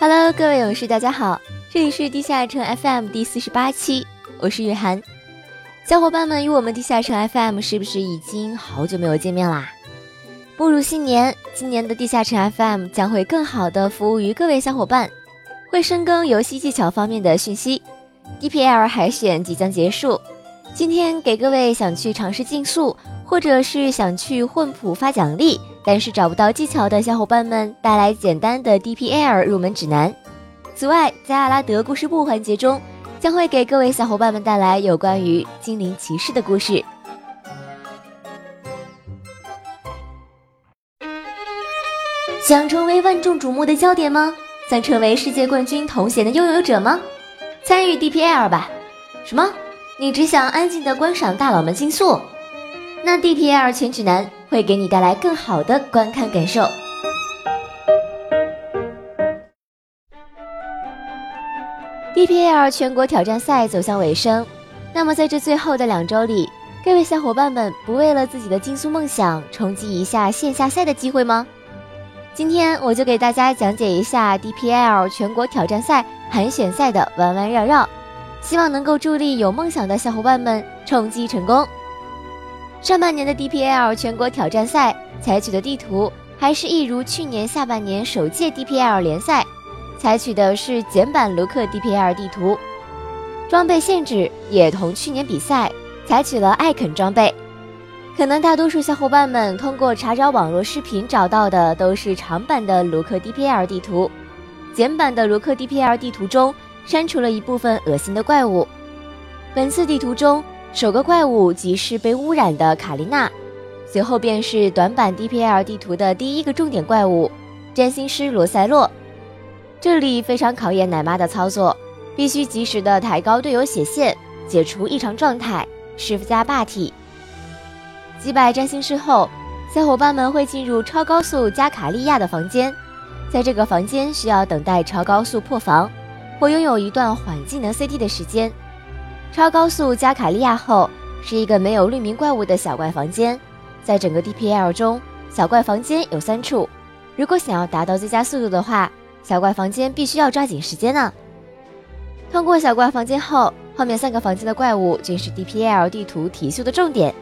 Hello，各位勇士，大家好，这里是地下城 FM 第四十八期，我是雨涵。小伙伴们与我们地下城 FM 是不是已经好久没有见面啦？步入新年，今年的地下城 FM 将会更好的服务于各位小伙伴，会深耕游戏技巧方面的讯息。DPL 海选即将结束，今天给各位想去尝试竞速，或者是想去混普发奖励。但是找不到技巧的小伙伴们带来简单的 DPL 入门指南。此外，在阿拉德故事部环节中，将会给各位小伙伴们带来有关于精灵骑士的故事。想成为万众瞩目的焦点吗？想成为世界冠军头衔的拥有者吗？参与 DPL 吧！什么？你只想安静的观赏大佬们竞速？那 DPL 全指南。会给你带来更好的观看感受。DPL 全国挑战赛走向尾声，那么在这最后的两周里，各位小伙伴们不为了自己的竞速梦想冲击一下线下赛的机会吗？今天我就给大家讲解一下 DPL 全国挑战赛海选赛的弯弯绕绕，希望能够助力有梦想的小伙伴们冲击成功。上半年的 DPL 全国挑战赛采取的地图还是一如去年下半年首届 DPL 联赛，采取的是简版卢克 DPL 地图，装备限制也同去年比赛采取了艾肯装备。可能大多数小伙伴们通过查找网络视频找到的都是长版的卢克 DPL 地图，简版的卢克 DPL 地图中删除了一部分恶心的怪物。本次地图中。首个怪物即是被污染的卡琳娜，随后便是短板 DPL 地图的第一个重点怪物——占星师罗塞洛。这里非常考验奶妈的操作，必须及时的抬高队友血线，解除异常状态，Shift 加霸体。击败占星师后，小伙伴们会进入超高速加卡利亚的房间，在这个房间需要等待超高速破防，或拥有一段缓技能 C D 的时间。超高速加卡利亚后是一个没有绿名怪物的小怪房间，在整个 DPL 中，小怪房间有三处。如果想要达到最佳速度的话，小怪房间必须要抓紧时间呢。通过小怪房间后，后面三个房间的怪物均是 DPL 地图提速的重点。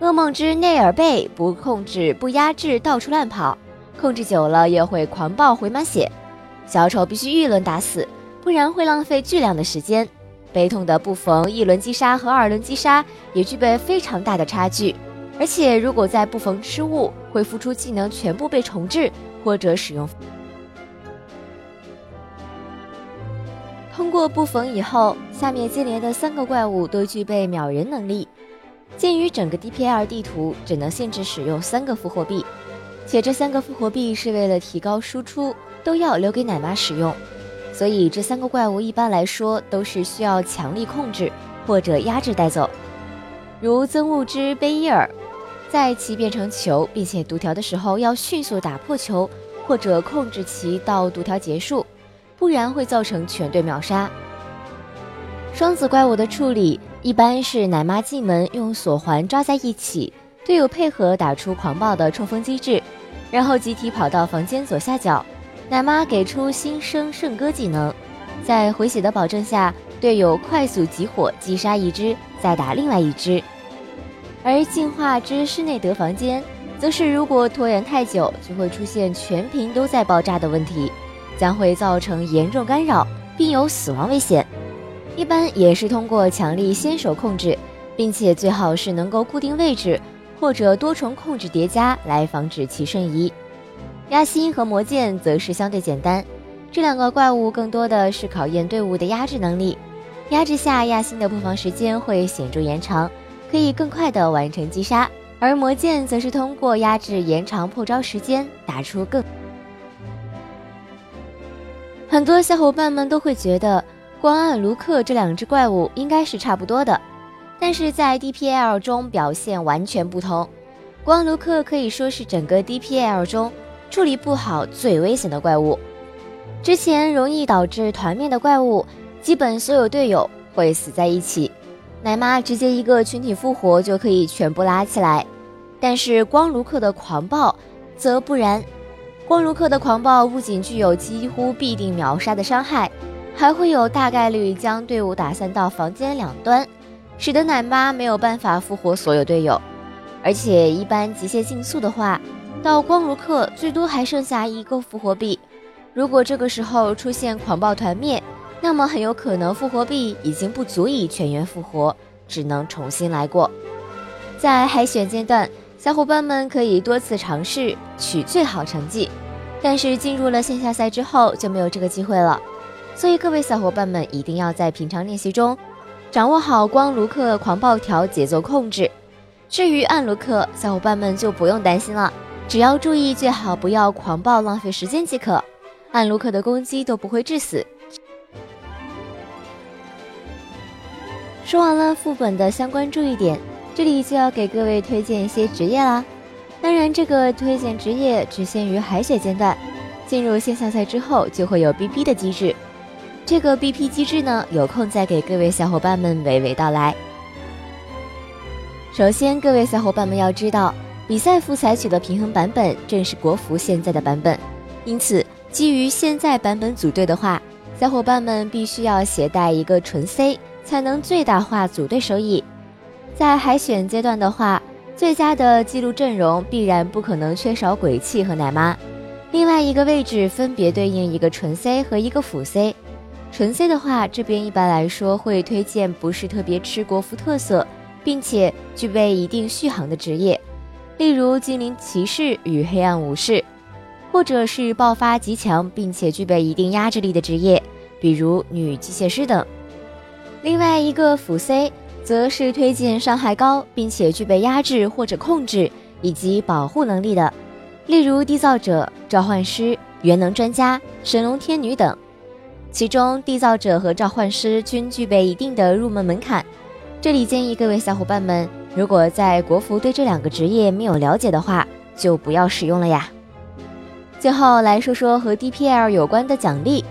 噩梦之内尔贝不控制不压制到处乱跑，控制久了也会狂暴回满血，小丑必须一轮打死，不然会浪费巨量的时间。悲痛的不逢一轮击杀和二轮击杀也具备非常大的差距，而且如果在不逢失误，会付出技能全部被重置或者使用。通过布冯以后，下面接连的三个怪物都具备秒人能力。鉴于整个 DPL 地图只能限制使用三个复活币，且这三个复活币是为了提高输出，都要留给奶妈使用。所以这三个怪物一般来说都是需要强力控制或者压制带走，如憎恶之贝伊尔，在其变成球并且读条的时候，要迅速打破球或者控制其到读条结束，不然会造成全队秒杀。双子怪物的处理一般是奶妈进门用锁环抓在一起，队友配合打出狂暴的冲锋机制，然后集体跑到房间左下角。奶妈给出新生圣歌技能，在回血的保证下，队友快速集火击杀一只，再打另外一只。而进化之施内德房间，则是如果拖延太久，就会出现全屏都在爆炸的问题，将会造成严重干扰，并有死亡危险。一般也是通过强力先手控制，并且最好是能够固定位置或者多重控制叠加来防止其瞬移。压心和魔剑则是相对简单，这两个怪物更多的是考验队伍的压制能力。压制下，压心的破防时间会显著延长，可以更快的完成击杀；而魔剑则是通过压制延长破招时间，打出更。很多小伙伴们都会觉得光暗卢克这两只怪物应该是差不多的，但是在 DPL 中表现完全不同。光卢克可以说是整个 DPL 中。处理不好最危险的怪物，之前容易导致团灭的怪物，基本所有队友会死在一起。奶妈直接一个群体复活就可以全部拉起来，但是光卢克的狂暴则不然。光卢克的狂暴不仅具有几乎必定秒杀的伤害，还会有大概率将队伍打散到房间两端，使得奶妈没有办法复活所有队友。而且一般极限竞速的话，到光如克最多还剩下一个复活币。如果这个时候出现狂暴团灭，那么很有可能复活币已经不足以全员复活，只能重新来过。在海选阶段，小伙伴们可以多次尝试取最好成绩，但是进入了线下赛之后就没有这个机会了。所以各位小伙伴们一定要在平常练习中掌握好光卢克狂暴条节奏控制。至于暗卢克，小伙伴们就不用担心了，只要注意最好不要狂暴浪费时间即可。暗卢克的攻击都不会致死。说完了副本的相关注意点，这里就要给各位推荐一些职业啦。当然，这个推荐职业只限于海选阶段，进入线下赛之后就会有 BP 的机制。这个 BP 机制呢，有空再给各位小伙伴们娓娓道来。首先，各位小伙伴们要知道，比赛服采取的平衡版本正是国服现在的版本，因此基于现在版本组队的话，小伙伴们必须要携带一个纯 C。才能最大化组队收益。在海选阶段的话，最佳的记录阵容必然不可能缺少鬼泣和奶妈。另外一个位置分别对应一个纯 C 和一个辅 C。纯 C 的话，这边一般来说会推荐不是特别吃国服特色，并且具备一定续航的职业，例如精灵骑士与黑暗武士，或者是爆发极强并且具备一定压制力的职业，比如女机械师等。另外一个辅 C 则是推荐伤害高，并且具备压制或者控制以及保护能力的，例如缔造者、召唤师、元能专家、神龙天女等。其中缔造者和召唤师均具备一定的入门门槛。这里建议各位小伙伴们，如果在国服对这两个职业没有了解的话，就不要使用了呀。最后来说说和 DPL 有关的奖励。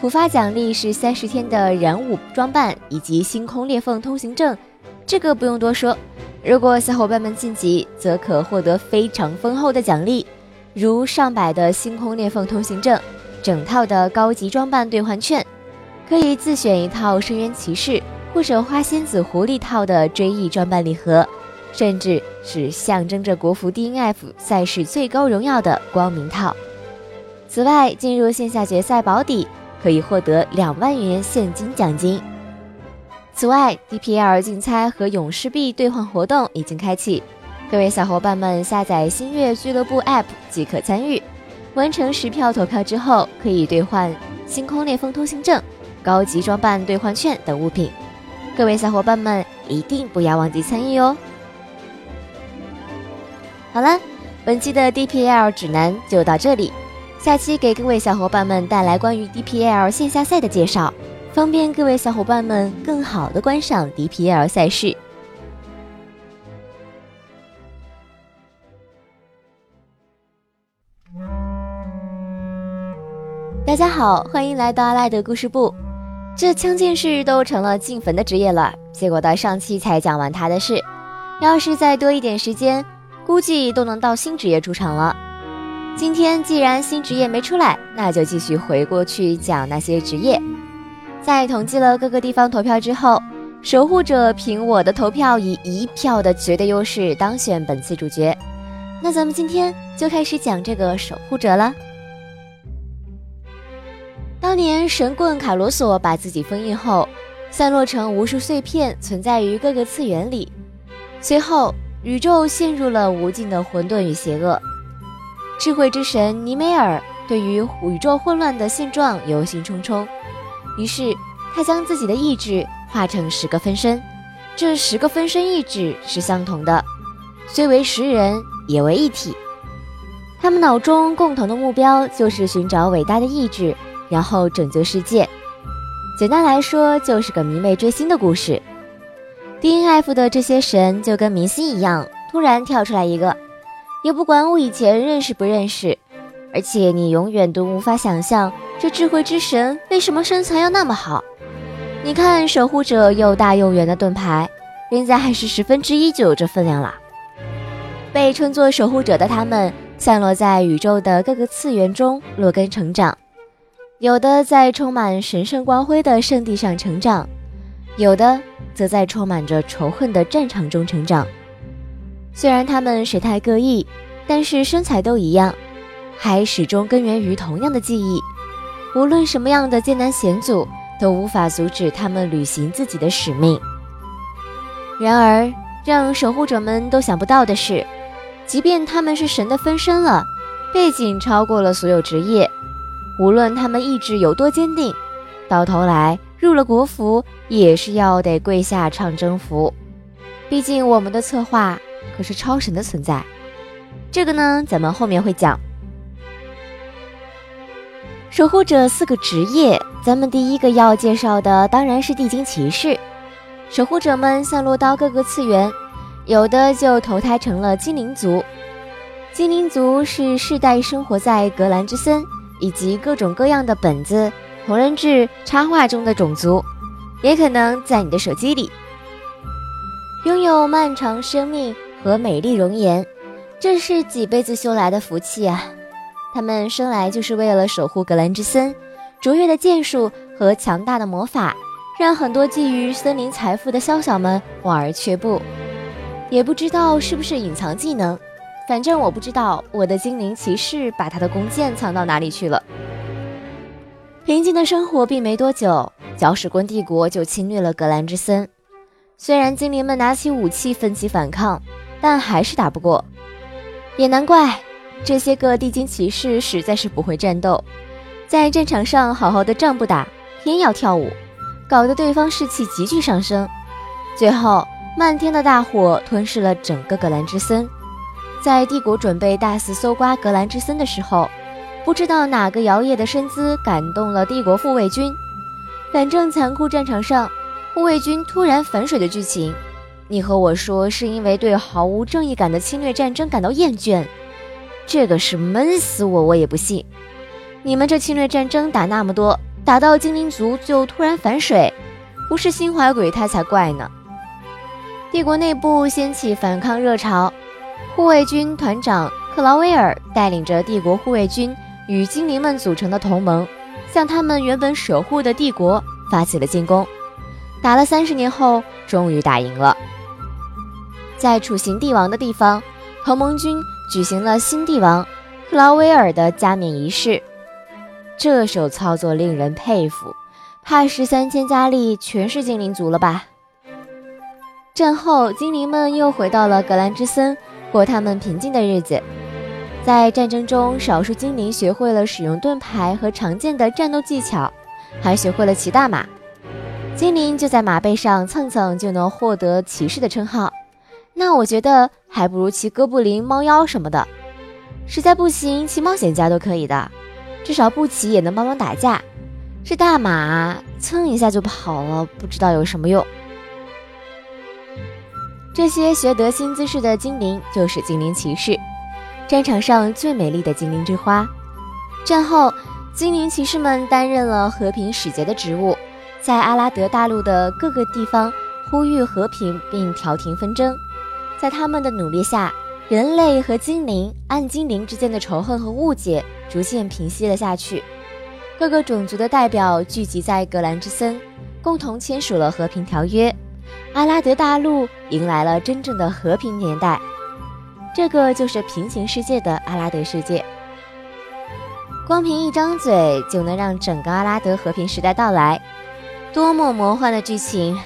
普发奖励是三十天的燃舞装扮以及星空裂缝通行证，这个不用多说。如果小伙伴们晋级，则可获得非常丰厚的奖励，如上百的星空裂缝通行证、整套的高级装扮兑换券，可以自选一套深渊骑士或者花仙子狐狸套的追忆装扮礼盒，甚至是象征着国服 DNF 赛事最高荣耀的光明套。此外，进入线下决赛保底。可以获得两万元现金奖金。此外，DPL 竞猜和勇士币兑换活动已经开启，各位小伙伴们下载星月俱乐部 App 即可参与。完成十票投票之后，可以兑换星空裂风通行证、高级装扮兑换券等物品。各位小伙伴们一定不要忘记参与哦！好了，本期的 DPL 指南就到这里。下期给各位小伙伴们带来关于 DPL 线下赛的介绍，方便各位小伙伴们更好的观赏 DPL 赛事。大家好，欢迎来到阿赖的故事部。这枪剑士都成了进坟的职业了，结果到上期才讲完他的事。要是再多一点时间，估计都能到新职业出场了。今天既然新职业没出来，那就继续回过去讲那些职业。在统计了各个地方投票之后，守护者凭我的投票以一票的绝对优势当选本次主角。那咱们今天就开始讲这个守护者了。当年神棍卡罗索把自己封印后，散落成无数碎片，存在于各个次元里。随后，宇宙陷入了无尽的混沌与邪恶。智慧之神尼梅尔对于宇宙混乱的现状忧心忡忡，于是他将自己的意志化成十个分身。这十个分身意志是相同的，虽为十人，也为一体。他们脑中共同的目标就是寻找伟大的意志，然后拯救世界。简单来说，就是个迷妹追星的故事。DNF 的这些神就跟明星一样，突然跳出来一个。也不管我以前认识不认识，而且你永远都无法想象这智慧之神为什么身材要那么好。你看守护者又大又圆的盾牌，人家还是十分之一就有这分量了。被称作守护者的他们，散落在宇宙的各个次元中落根成长；有的在充满神圣光辉的圣地上成长，有的则在充满着仇恨的战场中成长。虽然他们神态各异，但是身材都一样，还始终根源于同样的记忆。无论什么样的艰难险阻，都无法阻止他们履行自己的使命。然而，让守护者们都想不到的是，即便他们是神的分身了，背景超过了所有职业，无论他们意志有多坚定，到头来入了国服也是要得跪下唱征服。毕竟我们的策划可是超神的存在，这个呢，咱们后面会讲。守护者四个职业，咱们第一个要介绍的当然是地精骑士。守护者们散落到各个次元，有的就投胎成了精灵族。精灵族是世代生活在格兰之森以及各种各样的本子、同人志、插画中的种族，也可能在你的手机里。拥有漫长生命和美丽容颜，这是几辈子修来的福气啊！他们生来就是为了守护格兰之森，卓越的剑术和强大的魔法。让很多觊觎森林财富的宵小们望而却步，也不知道是不是隐藏技能。反正我不知道我的精灵骑士把他的弓箭藏到哪里去了。平静的生活并没多久，搅屎棍帝国就侵略了格兰之森。虽然精灵们拿起武器奋起反抗，但还是打不过。也难怪，这些个地精骑士实在是不会战斗，在战场上好好的仗不打，偏要跳舞。搞得对方士气急剧上升，最后漫天的大火吞噬了整个格兰之森。在帝国准备大肆搜刮格兰之森的时候，不知道哪个摇曳的身姿感动了帝国护卫军。反正残酷战场上，护卫军突然反水的剧情，你和我说是因为对毫无正义感的侵略战争感到厌倦，这个是闷死我我也不信。你们这侵略战争打那么多。打到精灵族就突然反水，不是心怀鬼胎才怪呢。帝国内部掀起反抗热潮，护卫军团长克劳威尔带领着帝国护卫军与精灵们组成的同盟，向他们原本守护的帝国发起了进攻。打了三十年后，终于打赢了。在处刑帝王的地方，同盟军举行了新帝王克劳威尔的加冕仪式。这手操作令人佩服，怕是三千佳丽全是精灵族了吧？战后，精灵们又回到了格兰之森，过他们平静的日子。在战争中，少数精灵学会了使用盾牌和常见的战斗技巧，还学会了骑大马。精灵就在马背上蹭蹭就能获得骑士的称号，那我觉得还不如骑哥布林、猫妖什么的。实在不行，骑冒险家都可以的。至少不骑也能帮忙打架，这大马蹭一下就跑了，不知道有什么用。这些学得新姿势的精灵就是精灵骑士，战场上最美丽的精灵之花。战后，精灵骑士们担任了和平使节的职务，在阿拉德大陆的各个地方呼吁和平并调停纷争。在他们的努力下，人类和精灵、暗精灵之间的仇恨和误解。逐渐平息了下去，各个种族的代表聚集在格兰之森，共同签署了和平条约。阿拉德大陆迎来了真正的和平年代，这个就是平行世界的阿拉德世界。光凭一张嘴就能让整个阿拉德和平时代到来，多么魔幻的剧情！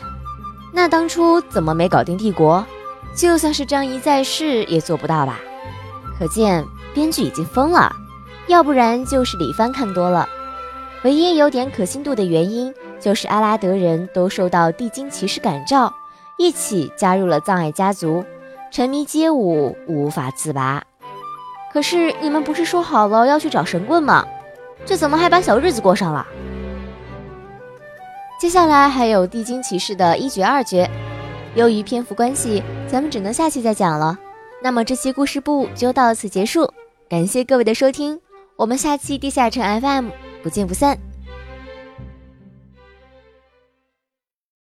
那当初怎么没搞定帝国？就算是张仪在世也做不到吧？可见编剧已经疯了。要不然就是李帆看多了，唯一有点可信度的原因就是阿拉德人都受到地精骑士感召，一起加入了葬爱家族，沉迷街舞无法自拔。可是你们不是说好了要去找神棍吗？这怎么还把小日子过上了？接下来还有地精骑士的一绝二绝，由于篇幅关系，咱们只能下期再讲了。那么这期故事部就到此结束，感谢各位的收听。我们下期地下城 FM 不见不散。